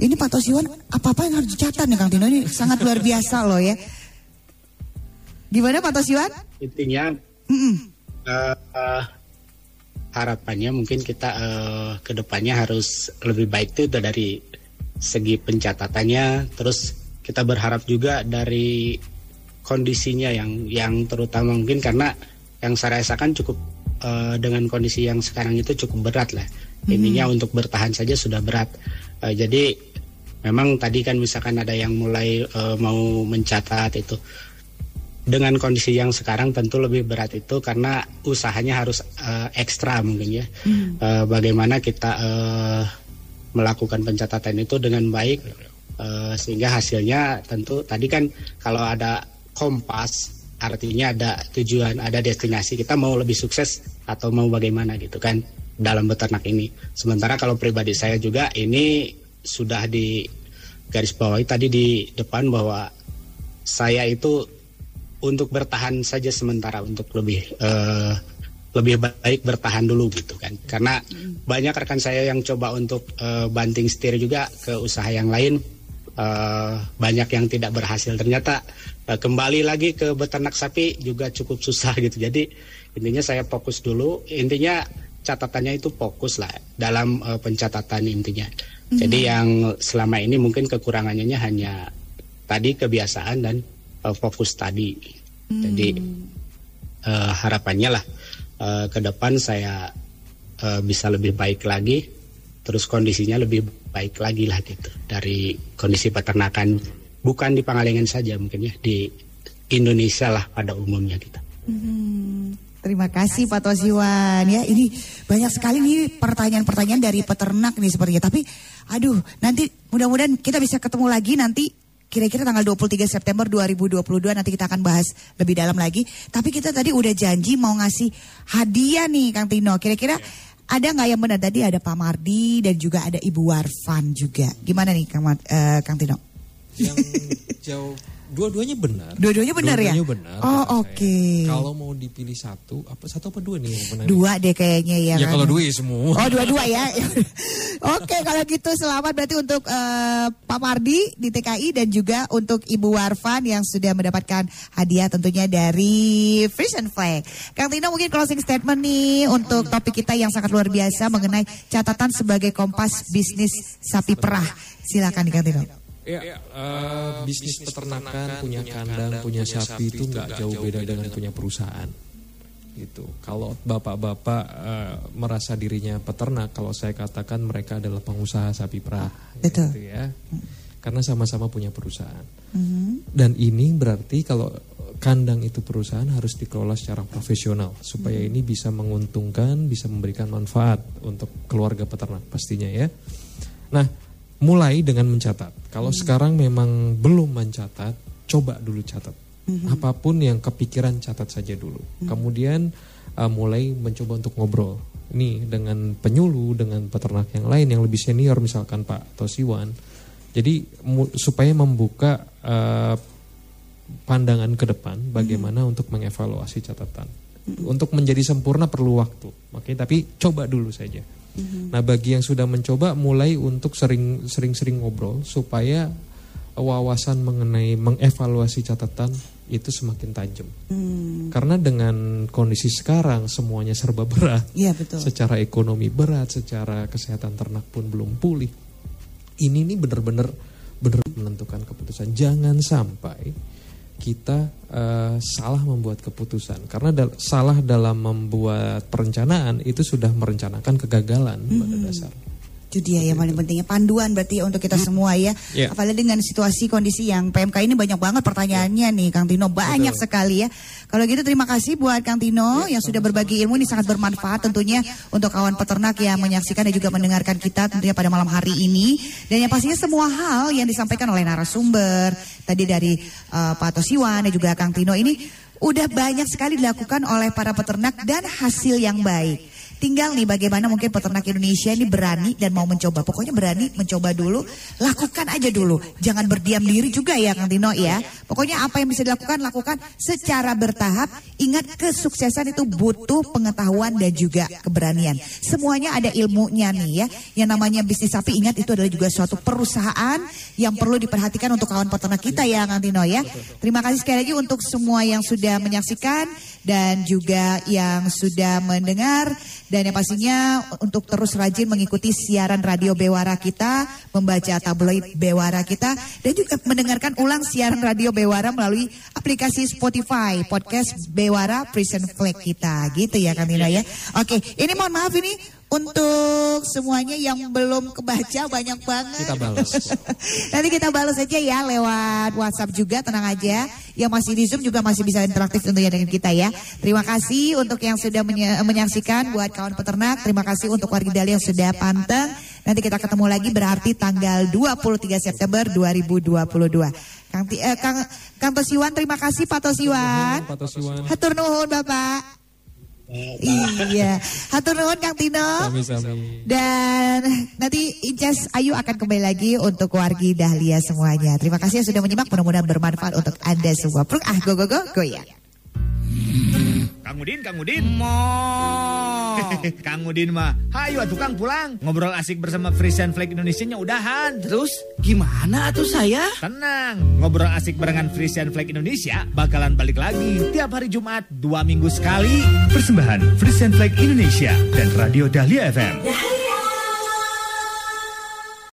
Ini Pak Tosiwan apa-apa yang harus dicatat nih Kang Tino ini sangat luar biasa loh ya. Gimana Pak Tosiwan? intinya Mm-mm. eh, eh, harapannya mungkin kita eh, ke depannya harus lebih baik itu dari segi pencatatannya terus kita berharap juga dari kondisinya yang yang terutama mungkin karena yang saya rasakan cukup eh, dengan kondisi yang sekarang itu cukup berat lah. Intinya untuk bertahan saja sudah berat. Eh, jadi memang tadi kan misalkan ada yang mulai eh, mau mencatat itu. Dengan kondisi yang sekarang tentu lebih berat itu karena usahanya harus eh, ekstra mungkin ya. Eh, bagaimana kita eh, melakukan pencatatan itu dengan baik eh, sehingga hasilnya tentu tadi kan kalau ada kompas artinya ada tujuan, ada destinasi kita mau lebih sukses atau mau bagaimana gitu kan dalam beternak ini. Sementara kalau pribadi saya juga ini sudah di garis bawahi tadi di depan bahwa saya itu untuk bertahan saja sementara untuk lebih eh, lebih baik bertahan dulu gitu kan. Karena banyak rekan saya yang coba untuk eh, banting setir juga ke usaha yang lain eh, banyak yang tidak berhasil. Ternyata kembali lagi ke beternak sapi juga cukup susah gitu. Jadi intinya saya fokus dulu. Intinya catatannya itu fokus lah dalam eh, pencatatan intinya. Jadi yang selama ini mungkin kekurangannya hanya tadi kebiasaan dan eh, fokus tadi. Jadi eh, harapannya lah eh, ke depan saya eh, bisa lebih baik lagi, terus kondisinya lebih baik lagi lah gitu dari kondisi peternakan bukan di Pangalengan saja mungkin ya di Indonesia lah pada umumnya gitu. Terima kasih Pak Tosiwan ya. Ini banyak sekali nih pertanyaan-pertanyaan dari peternak nih sepertinya. Tapi aduh nanti mudah-mudahan kita bisa ketemu lagi nanti kira-kira tanggal 23 September 2022 nanti kita akan bahas lebih dalam lagi. Tapi kita tadi udah janji mau ngasih hadiah nih Kang Tino. Kira-kira ada nggak yang benar tadi ada Pak Mardi dan juga ada Ibu Warfan juga. Gimana nih Kang, eh, Kang Tino? Yang jauh Dua-duanya benar. Dua-duanya benar ya? Dua-duanya benar. Oh, oke. saya. Kalau mau dipilih satu, apa satu apa dua nih yang benar? Dua deh kayaknya ya. Ya kan? kalau dua ya semua. Oh dua-dua ya. Oke kalau gitu selamat berarti untuk eh, Pak Mardi di TKI dan juga untuk Ibu Warfan yang sudah mendapatkan hadiah tentunya dari Frisian Flag. Kang Tino mungkin closing statement nih untuk topik kita yang sangat luar biasa mengenai catatan sebagai kompas bisnis sapi perah. Silakan Kang Tino. Ya, eh, bisnis peternakan, punya kandang, punya sapi itu nggak jauh beda dengan punya perusahaan. Gitu. Kalau bapak-bapak eh, merasa dirinya peternak, kalau saya katakan mereka adalah pengusaha sapi perah. Betul. Gitu ya. Karena sama-sama punya perusahaan. Mhm. Dan ini berarti kalau kandang itu perusahaan harus dikelola secara profesional supaya ini bisa menguntungkan, bisa memberikan manfaat untuk keluarga peternak pastinya ya. Nah, mulai dengan mencatat. Kalau sekarang memang belum mencatat, coba dulu catat. Apa pun yang kepikiran catat saja dulu. Kemudian uh, mulai mencoba untuk ngobrol. Ini dengan penyuluh, dengan peternak yang lain yang lebih senior misalkan Pak atau Siwan. Jadi mu- supaya membuka uh, pandangan ke depan bagaimana untuk mengevaluasi catatan. Untuk menjadi sempurna perlu waktu. Makanya tapi coba dulu saja. Nah, bagi yang sudah mencoba mulai untuk sering sering-sering ngobrol supaya wawasan mengenai mengevaluasi catatan itu semakin tajam. Karena dengan kondisi sekarang semuanya serba berat. Iya betul. Secara ekonomi berat, secara kesehatan ternak pun belum pulih. Ini nih benar-benar benar menentukan keputusan. Jangan sampai kita eh, salah membuat keputusan karena dal- salah dalam membuat perencanaan itu sudah merencanakan kegagalan pada dasar. Itu dia yang paling pentingnya panduan berarti ya untuk kita semua ya. Ya. Apalagi dengan situasi kondisi yang PMK ini banyak banget pertanyaannya nih Kang Tino banyak sekali ya. Kalau gitu terima kasih buat Kang Tino yang sudah berbagi ilmu ini sangat bermanfaat tentunya untuk kawan peternak yang menyaksikan dan juga mendengarkan kita tentunya pada malam hari ini dan yang pastinya semua hal yang disampaikan oleh narasumber tadi dari eh, Pak Tosiwan dan juga Kang Tino ini udah banyak sekali dilakukan oleh para peternak dan hasil yang baik. Tinggal nih bagaimana mungkin peternak Indonesia ini berani dan mau mencoba. Pokoknya berani mencoba dulu, lakukan aja dulu. Jangan berdiam diri juga ya Kang Tino ya. Pokoknya apa yang bisa dilakukan, lakukan secara bertahap. Ingat kesuksesan itu butuh pengetahuan dan juga keberanian. Semuanya ada ilmunya nih ya. Yang namanya bisnis sapi ingat itu adalah juga suatu perusahaan yang perlu diperhatikan untuk kawan peternak kita ya Kang Tino ya. Terima kasih sekali lagi untuk semua yang sudah menyaksikan dan juga yang sudah mendengar dan yang pastinya untuk terus rajin mengikuti siaran radio Bewara kita, membaca tabloid Bewara kita dan juga mendengarkan ulang siaran radio Bewara melalui aplikasi Spotify podcast Bewara Prison Flag kita gitu ya Tino ya. Oke, ini mohon maaf ini untuk semuanya yang belum kebaca banyak banget. Kita balas. Nanti kita balas aja ya lewat WhatsApp juga, tenang aja. Yang masih di Zoom juga masih bisa interaktif tentunya dengan kita ya. Terima kasih untuk yang sudah menyaksikan buat kawan peternak. Terima kasih untuk warga Dali yang sudah panteng. Nanti kita ketemu lagi berarti tanggal 23 September 2022. Kang, eh, Kang, Kang Tosiwan, terima kasih Pak Tosiwan. Pak Tosiwan. Hatur nuhun Bapak. Iya, hatur nuhun Kang Tino. Sami-sami. Dan nanti Incas Ayu akan kembali lagi untuk wargi Dahlia semuanya. Terima kasih yang sudah menyimak. Mudah-mudahan bermanfaat untuk Anda semua. Pruk ah go go go go ya. Kang Udin, Kang Udin. Kang Udin mah, hayu atuh Kang pulang. Ngobrol asik bersama Frisian Flag Indonesia-nya udahan. Terus gimana atuh saya? Tenang, ngobrol asik barengan Frisian Flag Indonesia bakalan balik lagi tiap hari Jumat dua minggu sekali. Persembahan Frisian Flag Indonesia dan Radio Dahlia FM. Dahlia